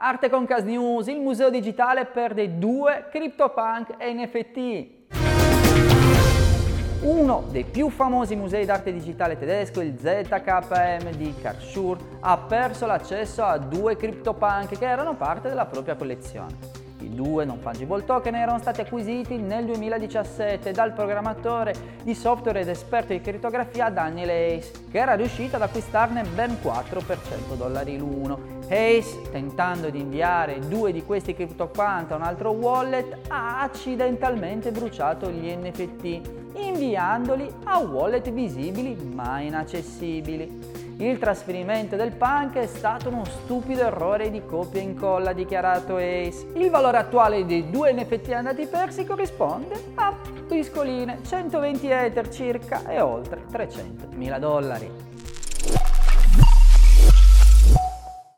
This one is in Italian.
Arte con Cas News, il museo digitale perde due CryptoPunk NFT. Uno dei più famosi musei d'arte digitale tedesco, il ZKM di Karlsruhe, ha perso l'accesso a due CryptoPunk che erano parte della propria collezione. I due non fungible token erano stati acquisiti nel 2017 dal programmatore di software ed esperto di crittografia Daniel Hayes, che era riuscito ad acquistarne ben 4 per 100 dollari l'uno. Hayes, tentando di inviare due di questi CryptoPunk a un altro wallet, ha accidentalmente bruciato gli NFT, inviandoli a wallet visibili ma inaccessibili. Il trasferimento del punk è stato uno stupido errore di copia e incolla, ha dichiarato Ace. Il valore attuale dei due NFT andati persi corrisponde a briscoline 120 ether circa e oltre 300 mila dollari.